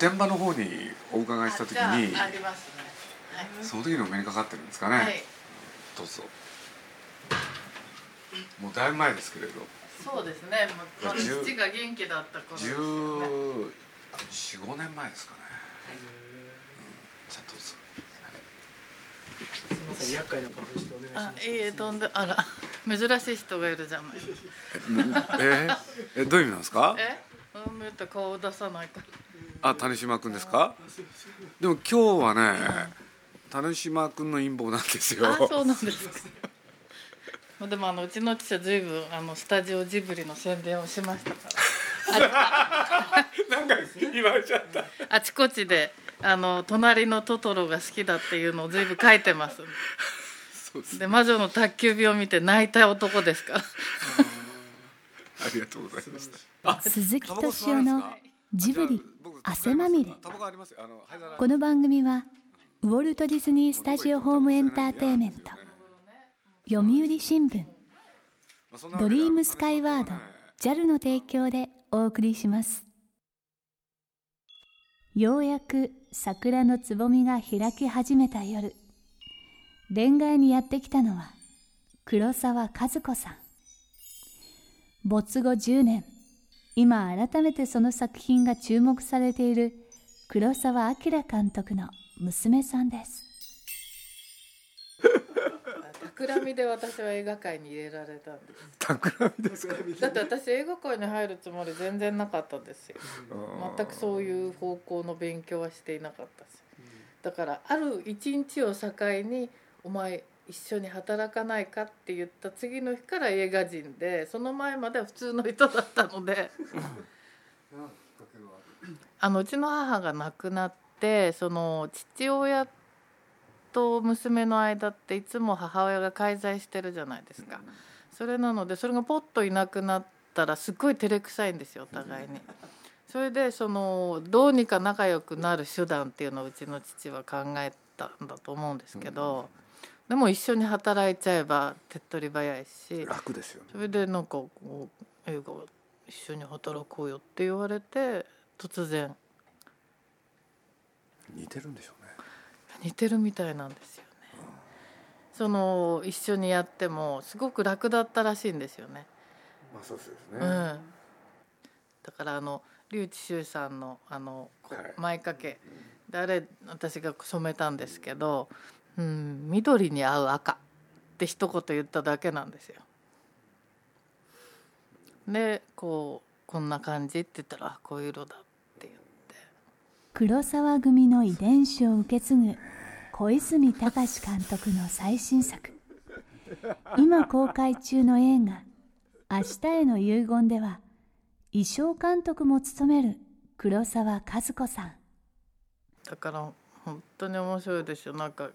殿場の方にお伺いした時にありますね。はい。その時にお目にかかってるんですかね、はい。どうぞ。もうだいぶ前ですけれど。そうですね。もう父が元気だった頃ですよね。1415年前ですかね、うん、じゃあどうぞ。すみません、厄介なことしてお願いしあます。いいえ飛んであら珍しい人がいるじゃないえーえどういう意味なんですか？え？うんと顔を出さないからあ谷島君ですか？でも今日はね谷島君の陰謀なんですよ。あそうなんですか。まあでもあのうちの父はずいぶんあのスタジオジブリの宣伝をしましたから。なんか言われちゃった。あちこちであの隣のトトロが好きだっていうのをずいぶん書いてますそうです。で魔女の宅急便を見て泣いた男ですか。らありがとうございました。あ鈴木敏夫のジブリ汗まみれ。この番組はウォルト・ディズニー・スタジオ・ホーム・エンターテインメント読売新聞ドリームスカイワード JAL の提供でお送りします。ようやく桜のつぼみが開き始めた夜恋愛にやってきたのは黒沢和子さん。没後10年。今改めてその作品が注目されている黒澤明監督の娘さんです。企みで私は映画界に入れられたんです。企みですか？だって私映画界に入るつもり全然なかったんですよ。全くそういう方向の勉強はしていなかったしだからある一日を境に「お前一緒に働かないか?」って言った次の日から映画人でその前までは普通の人だったのであのうちの母が亡くなってその父親と娘の間っていつも母親が介在してるじゃないですか。それなのでそれがポッといなくなったらすっごい照れくさいんですよお互いに。それでそのどうにか仲良くなる手段っていうのをうちの父は考えたんだと思うんですけど、でも一緒に働いちゃえば手っ取り早いし楽ですよね。それでなんかこう映画一緒に働こうよって言われて突然。似てるんでしょうね。似てるみたいなんですよね。その一緒にやってもすごく楽だったらしいんですよね。まあそうですね、うん、だからあの笠智秀さんのあの前掛けであれ私が染めたんですけど「うん、緑に合う赤」って一言言っただけなんですよ。でこう「こんな感じ」って言ったらあ「こういう色だ」って言って。黒沢組の遺伝子を受け継ぐ小泉隆監督の最新作。今公開中の映画「明日への遺言」では衣装監督も務める黒沢和子さん。だから本当に面白いですよ。なんか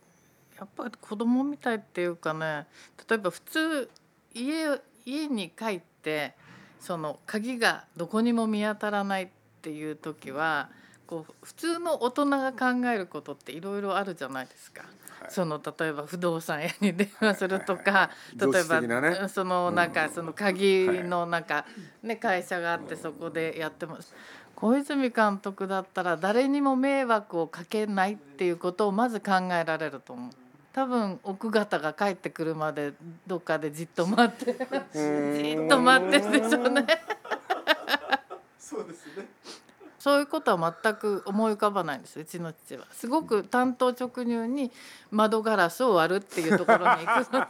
やっぱり子供みたいっていうかね例えば普通家家に帰ってその鍵がどこにも見当たらないっていう時はこう普通の大人が考えることっていろいろあるじゃないですか。その例えば不動産屋に電話するとか常例え識的なね。ばそのなんかその鍵のなんかね会社があってそこでやってます。小泉監督だったら誰にも迷惑をかけないっていうことをまず考えられると思う多分奥方が帰ってくるまでどっかでじっと待ってじっと待ってるでしょうね。そうですね。そういうことは全く思い浮かばないんですうちの父は。すごく単刀直入に窓ガラスを割るっていうところに行くので。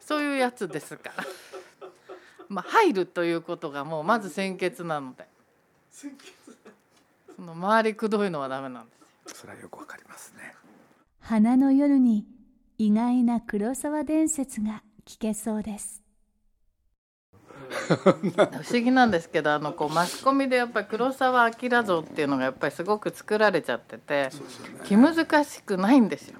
そういうやつですから。まあ入るということがもうまず先決なので。その周りくどいのはダメなんですそれはよくわかりますね花の夜に意外な黒沢伝説が聞けそうです 不思議なんですけどあのこうマスコミでやっぱり黒澤明像っていうのがやっぱりすごく作られちゃってて気難しくないんですよ。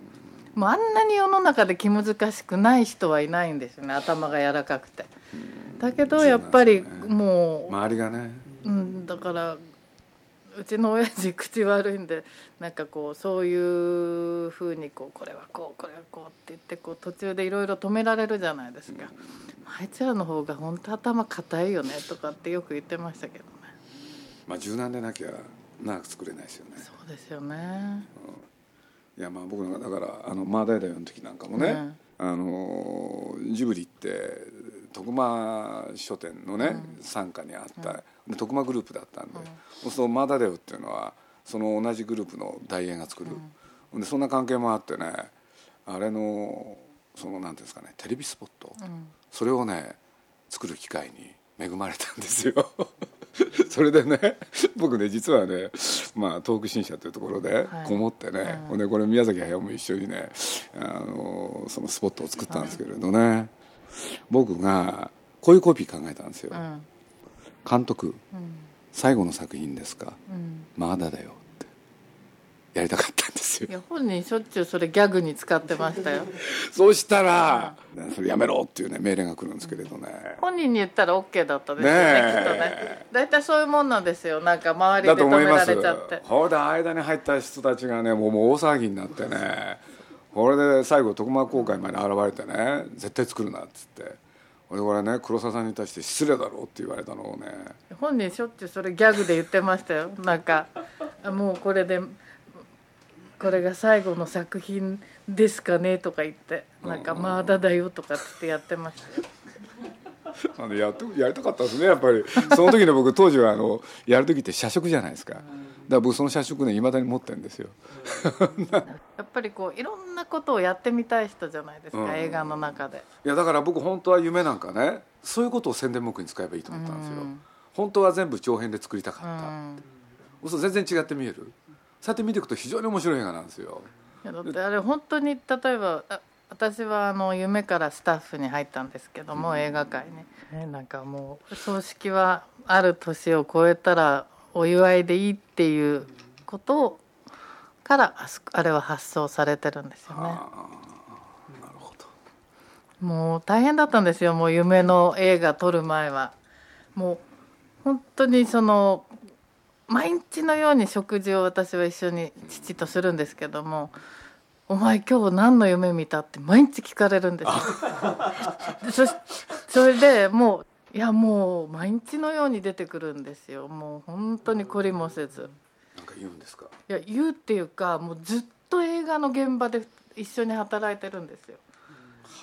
もうあんなに世の中で気難しくない人はいないんですよね頭が柔らかくて。だけどやっぱりもう、周りがねうん、だからうちの親父口悪いんでなんかこうそういうふうにこうこれはこうこれはこうって言ってこう途中でいろいろ止められるじゃないですか。あいつらの方が本当頭固いよねとかってよく言ってましたけどね。まあ柔軟でなきゃ長く作れないですよねそうですよね。いやまあ僕だからあのマーダイダヨの時なんかもね、うんあのジブリって徳間書店のね傘下にあった、で徳間グループだったんで、そうするとマーダイダヨっていうのはその同じグループの大英が作る、でそんな関係もあってねあれのそのなんていうんですかねテレビスポット、それをね作る機会に恵まれたんですよ。それでね僕ね実はね、まあ、東北新社というところではい。こもってね、ほんでこれ宮崎駿も一緒にねあのそのスポットを作ったんですけれどね、僕がこういうコピー考えたんですよ、うん監督うん最後の作品ですか？うん。まだだよってやりたかったんですよいや本人しょっちゅうそれギャグに使ってましたよ。そうしたら「それやめろ」っていうね命令が来るんですけれどね本人に言ったら OK だったですよねねえきっとね。大体そういうもんなんですよ。なんか周りだで止められちゃって。ほいで間に入った人たちがねもうもう大騒ぎになってねこれで最後徳間公会まで現れてね絶対作るなっつって俺これね黒沢さんに対して失礼だろうって言われたのをね。本人しょっちゅうそれギャグで言ってましたよ。なんかあもうこれでこれが最後の作品ですかねとか言って。なんかまだだよとかってやってましたよ あのやっとやりたかったですねやっぱり。その時の僕当時はあのやる時って社食じゃないですか。だから僕その社食ねいまだに持ってるんですよ。やっぱりこういろんなことをやってみたい人じゃないですか、うん。映画の中で。いやだから僕本当は夢なんかねそういうことを宣伝目に使えばいいと思ったんですよ、うん。本当は全部長編で作りたかうった、ん。嘘全然違って見える。そうやって見ていくと非常に面白い映画なんですよ。いやだってあれ本当に例えばあ私はあの夢からスタッフに入ったんですけども、映画界に、ね、なんかもう葬式はある年を超えたらお祝いでいいっていうことからあそあれは発想されてるんですよね。なるほどもう大変だったんですよもう夢の映画撮る前は。もう本当にその毎日のように食事を私は一緒に父とするんですけども「お前今日何の夢見た?」って毎日聞かれるんですよ。それでもういやもう毎日のように出てくるんですよもう本当に懲りもせず。なんか言うんですか？いや言うっていうかもうずっと映画の現場で一緒に働いてるんですよ。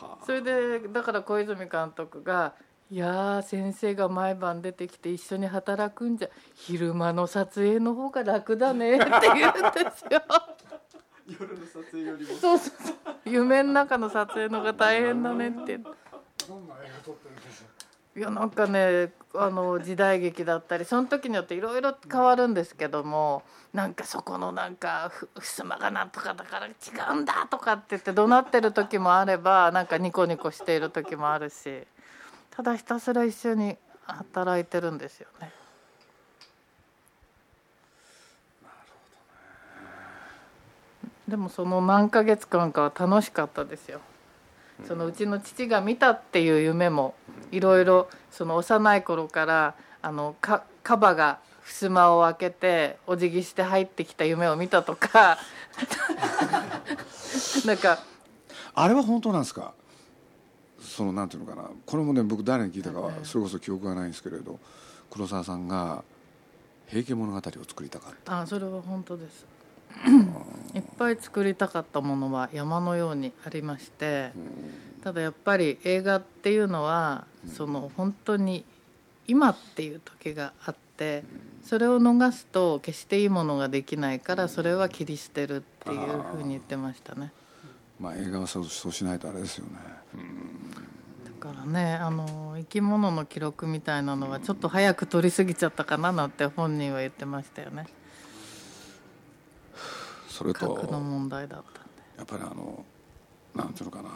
はそれでだから小泉監督が「いやー先生が毎晩出てきて一緒に働くんじゃ昼間の撮影の方が楽だね」って言うんですよ。夜の撮影よりもそうそうそう夢の中の撮影の方が大変だねってどんな映画撮ってるんですか。いやなんかねあの時代劇だったりその時によっていろいろ変わるんですけどもなんかそこのなんかふ襖がなんとかだから違うんだとかって言って怒鳴ってる時もあればなんかニコニコしている時もあるしただひたすら一緒に働いてるんですよね。でもその何ヶ月間かは楽しかったですよ。そのうちの父が見たっていう夢もいろいろその幼い頃からあのかカバが襖を開けてお辞儀して入ってきた夢を見たとか。なんかあれは本当なんですか？そのなんていうのかな。これもね僕誰に聞いたかはそれこそ記憶がないんですけれど黒沢さんが「平家物語」を作りたかった。あそれは本当ですいっぱい作りたかったものは山のようにありましてただやっぱり映画っていうのはその本当に今っていう時があってそれを逃すと決していいものができないからそれは切り捨てるっていうふうに言ってましたね。まあ映画はそうしないとあれですよね。からねあの生き物の記録みたいなのはちょっと早く取りすぎちゃったかななんて本人は言ってましたよねそれと核の問題だったんで。やっぱりあのなんていうのかな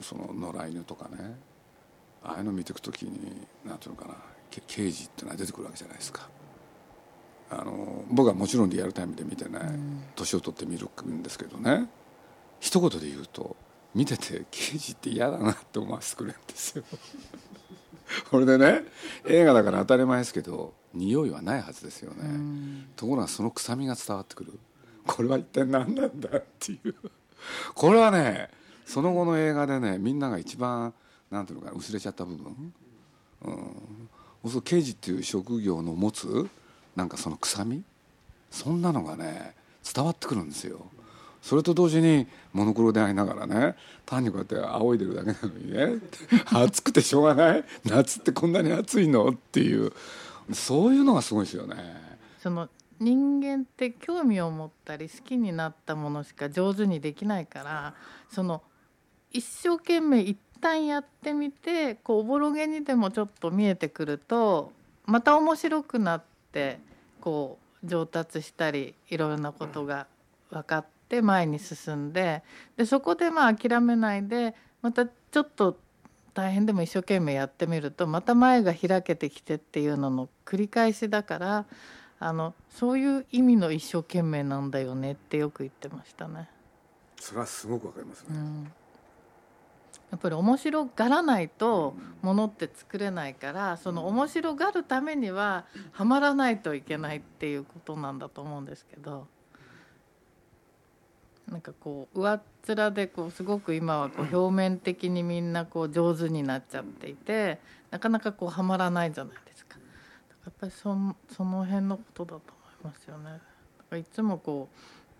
その野良犬とかねああいうの見ていくときになんていうのかなけ刑事っていうのは出てくるわけじゃないですか。あの僕はもちろんリアルタイムで見てね年を取って見るんですけどね一言で言うと見てて刑事って嫌だなって思わせてくれるんですよ。これでね映画だから当たり前ですけど匂いはないはずですよね。ところがその臭みが伝わってくるこれは一体何なんだっていう。これはねその後の映画でねみんなが一番なんていうのかな薄れちゃった部分。うん。そ刑事っていう職業の持つなんかその臭み？そんなのがね伝わってくるんですよ。それと同時にモノクロでありながらね単にこうやって仰いでるだけなのにね暑くてしょうがない？夏ってこんなに暑いの？っていう。そういうのがすごいですよね。その人間って興味を持ったり好きになったものしか上手にできないからその一生懸命一旦やってみてこうおぼろげにでもちょっと見えてくるとまた面白くなってこう上達したりいろいろなことが分かって前に進んででそこでまあ諦めないでまたちょっと大変でも一生懸命やってみるとまた前が開けてきてっていうのの繰り返しだからあのそういう意味の一生懸命なんだよねってよく言ってましたね。それはすごくわかりますね、うん。やっぱり面白がらないとものって作れないからその面白がるためにははまらないといけないっていうことなんだと思うんですけど。なんかこう上っ面でこうすごく今はこう表面的にみんなこう上手になっちゃっていてなかなかこうはまらないじゃない。やっぱりそその辺のことだと思いますよね。いつもこう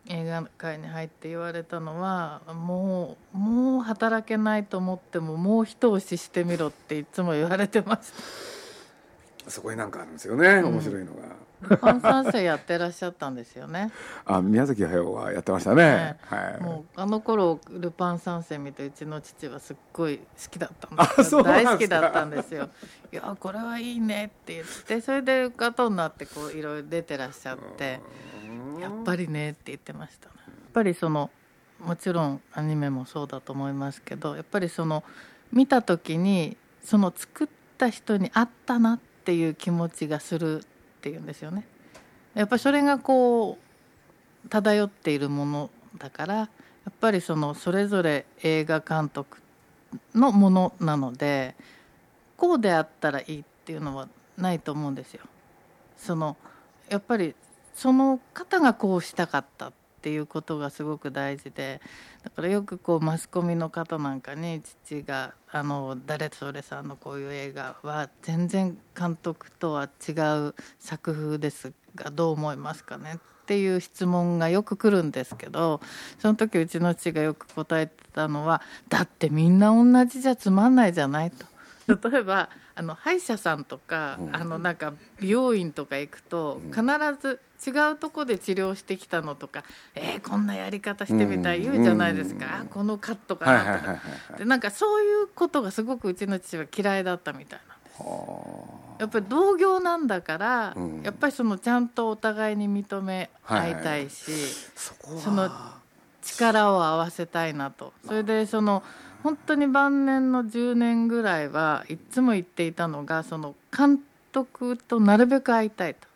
映画界に入って言われたのはもうもう働けないと思ってももう一押ししてみろっていつも言われてましたそこになんかあるんですよね面白いのが、ルパン三世やってらっしゃったんですよね。あ宮崎駿はやってましたね、ね。はい。もうあの頃ルパン三世見てうちの父はすっごい好きだったんですあそうなんですか。大好きだったんですよ。いやこれはいいねって言ってそれで後になってこういろいろ出てらっしゃってやっぱりねって言ってましたね。やっぱりそのもちろんアニメもそうだと思いますけどやっぱりその見た時にその作った人に合ったなっていう気持ちがするっていうんですよね。やっぱりそれがこう漂っているものだからやっぱりそのそれぞれ映画監督のものなのでこうであったらいいっていうのはないと思うんですよ。そのやっぱりその方がこうしたかったっていうことがすごく大事でだからよくこうマスコミの方なんかに父が「あの誰それさんのこういう映画は全然監督とは違う作風ですがどう思いますかね?」っていう質問がよく来るんですけどその時うちの父がよく答えてたのは「だってみんな同じじゃつまんないじゃない」と。例えばあの歯医者さんとか、あのなんか美容院とか行くと必ず違うとこで治療してきたのとか「えー、こんなやり方してみたい」言うじゃないですか、あこのカットかはいはいなとはいはい。かでなんかそういうことがすごくうちの父は嫌いだったみたいなんです。やっぱり同業なんだから、うん。やっぱりそのちゃんとお互いに認め合いたいし、そこはその力を合わせたいなと。それでその本当に晩年の10年ぐらいはいつも言っていたのがその監督となるべく会いたいと。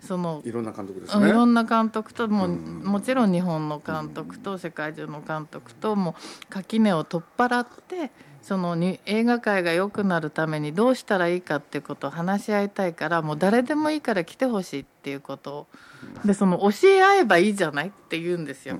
そのいろんな監督ですね。いろんな監督とも、うん。もちろん日本の監督と世界中の監督とも垣根を取っ払ってそのに映画界が良くなるためにどうしたらいいかっていうことを話し合いたいからもう誰でもいいから来てほしいっていうこと。をでその教え合えばいいじゃないって言うんですよ。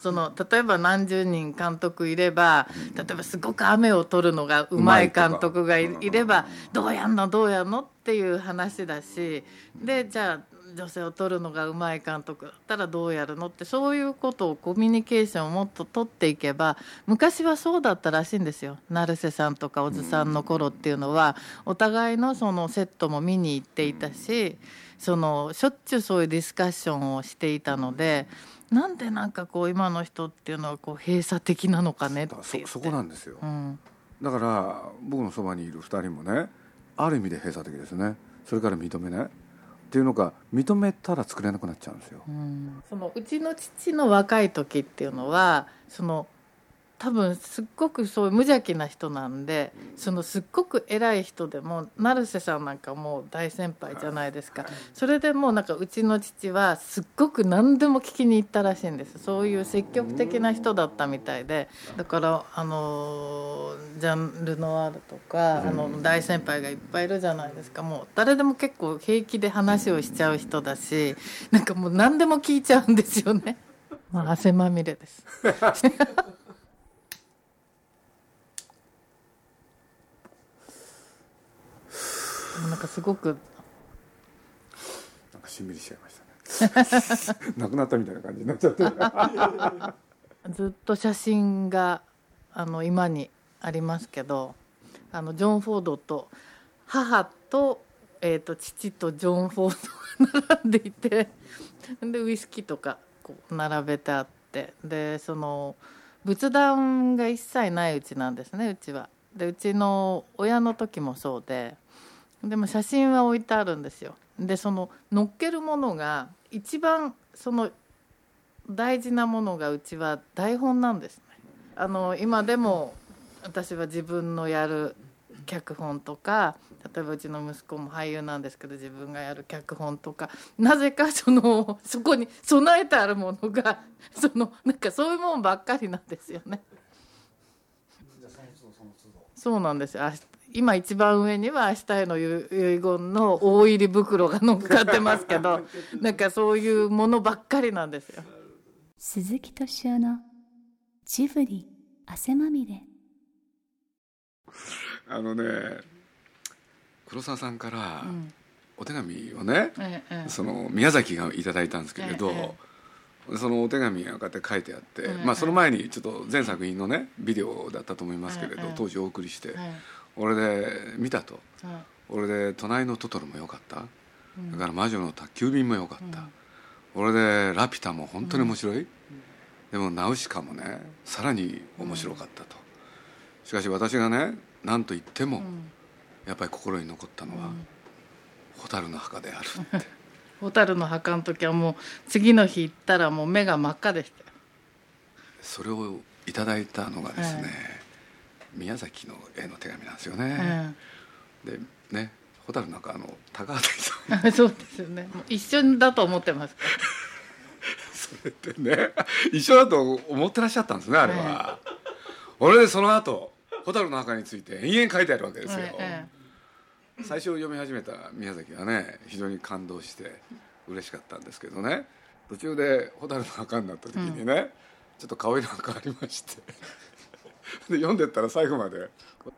その例えば何十人監督いれば例えばすごく雨を撮るのがうまい監督がいいればどうやんのどうやんのっていう話だしでじゃあ女性を撮るのがうまい監督だったらどうやるの？ってそういうことをコミュニケーションをもっと取っていけば昔はそうだったらしいんですよ。成瀬さんとか小津さんの頃っていうのはお互いのそのセットも見に行っていたしそのしょっちゅうそういうディスカッションをしていたのでなんでなんかこう今の人っていうのはこう閉鎖的なのかねってそそこなんですよ、うん。だから僕のそばにいる2人もねある意味で閉鎖的ですね。それから認めない。っていうのが認めたら作れなくなっちゃうんですよ、うん。そのうちの父の若い時っていうのはその多分すっごくそういう無邪気な人なんでそのすっごく偉い人でも成瀬さんなんかもう大先輩じゃないですか。それでもうなんかうちの父はすっごく何でも聞きに行ったらしいんです。そういう積極的な人だったみたいで。だからあのジャン・ルノワールとかあの大先輩がいっぱいいるじゃないですか。もう誰でも結構平気で話をしちゃう人だしなんかもう何でも聞いちゃうんですよね。まあ汗まみれです。でもなんかすごくなんかしんみりしちゃいましたね なくなったみたいな感じになっちゃって ずっと写真があの今にありますけどあのジョン・フォードと母と,、えー、と父とジョン・フォードが並んでいてでウイスキーとかこう並べてあってでその仏壇が一切ないうちなんですねうちは。でうちの親の時もそうででも写真は置いてあるんですよ。でその乗っけるものが一番その大事なものがうちは台本なんですね。あの今でも私は自分のやる脚本とか例えばうちの息子も俳優なんですけど自分がやる脚本とかなぜかそのそこに備えてあるものがそのなんかそういうもんばっかりなんですよね。そうなんですよあ今一番上には「明日への遺言」の大入り袋が乗っかってますけど なんかそういうものばっかりなんですよ。鈴木敏夫のジブリ汗まみれ。あのね黒沢さんからうん。お手紙をね、ええええ。その宮崎がいただいたんですけれど、えそのお手紙がこうやって書いてあって、ええまあその前にちょっと全作品のねビデオだったと思いますけれど、ええ当時お送りして、はい俺で見たと。はい俺で「隣のトトロ」も良かった、うん。だから「魔女の宅急便」も良かった、俺で「ラピュタ」も本当に面白い、でも「ナウシカ」もねさらに面白かったと、しかし私がね何と言っても、うん。やっぱり心に残ったのはうん「蛍の墓」であるって。蛍の墓の時はもう次の日行ったらもう目が真っ赤でしたよ。それをいただいたのがですね、はい宮崎の絵の手紙なんですよね、でね蛍の墓の高畑さん。う んそうですよね。一緒だと思ってます。それってね一緒だと思ってらっしゃったんですねあれは、俺でその後蛍の墓について延々書いてあるわけですよ、え最初読み始めた宮崎はね非常に感動して嬉しかったんですけどね。途中で蛍の墓になった時にね、ちょっと顔色が変わりまして で読んでったら最後まで。え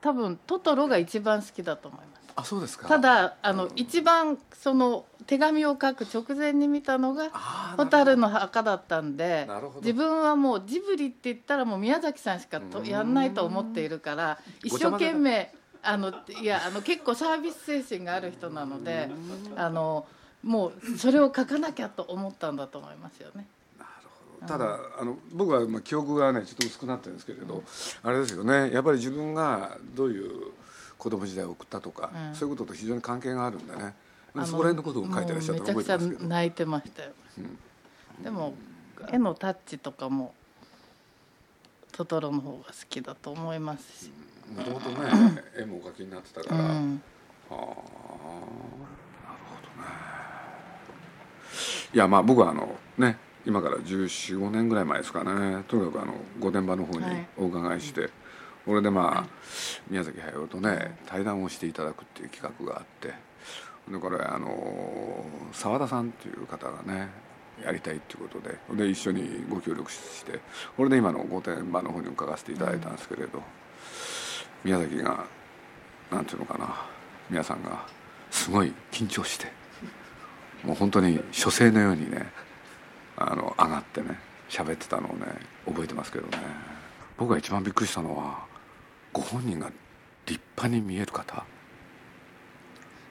多分トトロが一番好きだと思います。あそうですか。ただあの一番その手紙を書く直前に見たのが蛍の墓だったんで自分はもうジブリって言ったらもう宮崎さんしかとうん。やんないと思っているから一生懸命あのいやあの結構サービス精神がある人なのであのもうそれを書かなきゃと思ったんだと思いますよね。ただあの僕はまあ記憶がねちょっと薄くなってるんですけれど、あれですよね。やっぱり自分がどういう子供時代を送ったとか、うん。そういうことと非常に関係があるんでね。そこら辺のことを書いてらっしゃっためちゃくちゃ泣いてましたよ。でも絵のタッチとかもトトロの方が好きだと思いますし。もともとね絵もお描きになってたうから、はあ。なるんほどね。いやまあ僕はあのね今から1415年ぐらい前ですかね。とにかくあの御殿場の方にはい。お伺いして、俺でまあ宮崎駿とね対談をしていただくっていう企画があってでこれあの澤田さんっていう方がねやりたいっていうことでで一緒にご協力してこれで今の御殿場の方に伺わせていただいたんですけれど、宮崎がなんていうのかな皆さんがすごい緊張してもう本当に書生のようにねあの上がってね喋ってたのをね覚えてますけどね。僕が一番びっくりしたのはご本人が立派に見える方。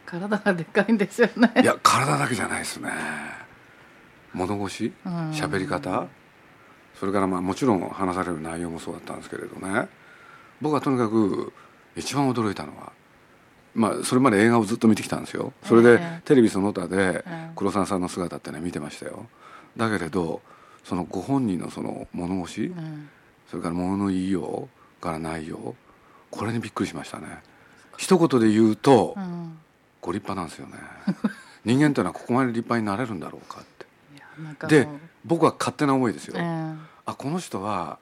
体がでかいんですよね。いや体だけじゃないですね。物腰うん。喋り方。それからまあもちろん話される内容もそうだったんですけれどね。僕はとにかく一番驚いたのはまあそれまで映画をずっと見てきたんですよ。それでええ。テレビその他でえ黒沢さんの姿ってね見てましたよだけれどそのご本人のその物腰うん。それから物の言いようから内容これにびっくりしましたね。一言で言うとうん。ご立派なんですよね。人間っていうのはここまで立派になれるんだろうかって。で僕は勝手な思いですよ、ええあこの人は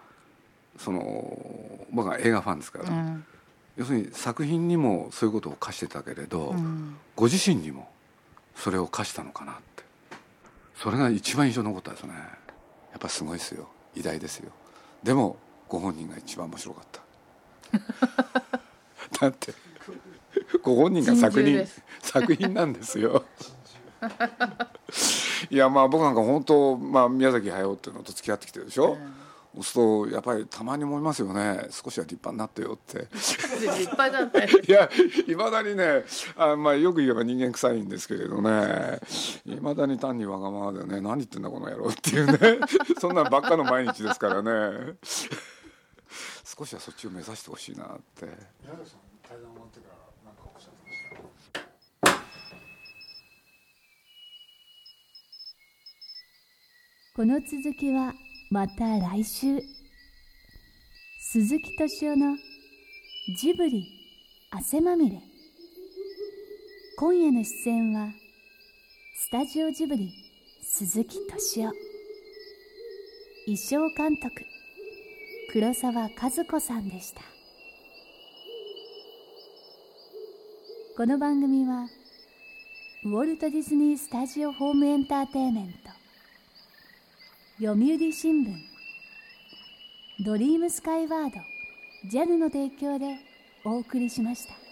その僕は映画ファンですから、うん。要するに作品にもそういうことを課してたけれど、うん。ご自身にもそれを課したのかなってそれが一番印象に残ったですね。やっぱすごいですよ。偉大ですよ。でもご本人が一番面白かった。だってご本人が作品作品なんですよ。いやまあ僕なんか本当、まあ、宮崎駿っていうのと付き合ってきてるでしょ、そうするとやっぱりたまに思いますよね。少しは立派になってよって。立派だっていやいまだにねあ、まあ、よく言えば人間臭いんですけれどね。いまだに単にわがままでね。何言ってんだこの野郎っていうね。そんなんばっかの毎日ですからね。少しはそっちを目指してほしいなって。宮崎さん対談終わってから何かおっしゃってましたこの続きはまた来週。鈴木敏夫のジブリ汗まみれ。今夜の出演はスタジオジブリ鈴木敏夫。衣装監督黒沢和子さんでした。この番組はウォルト・ディズニー・スタジオ・ホーム・エンターテインメント読売新聞ドリームスカイワード JAL の提供でお送りしました。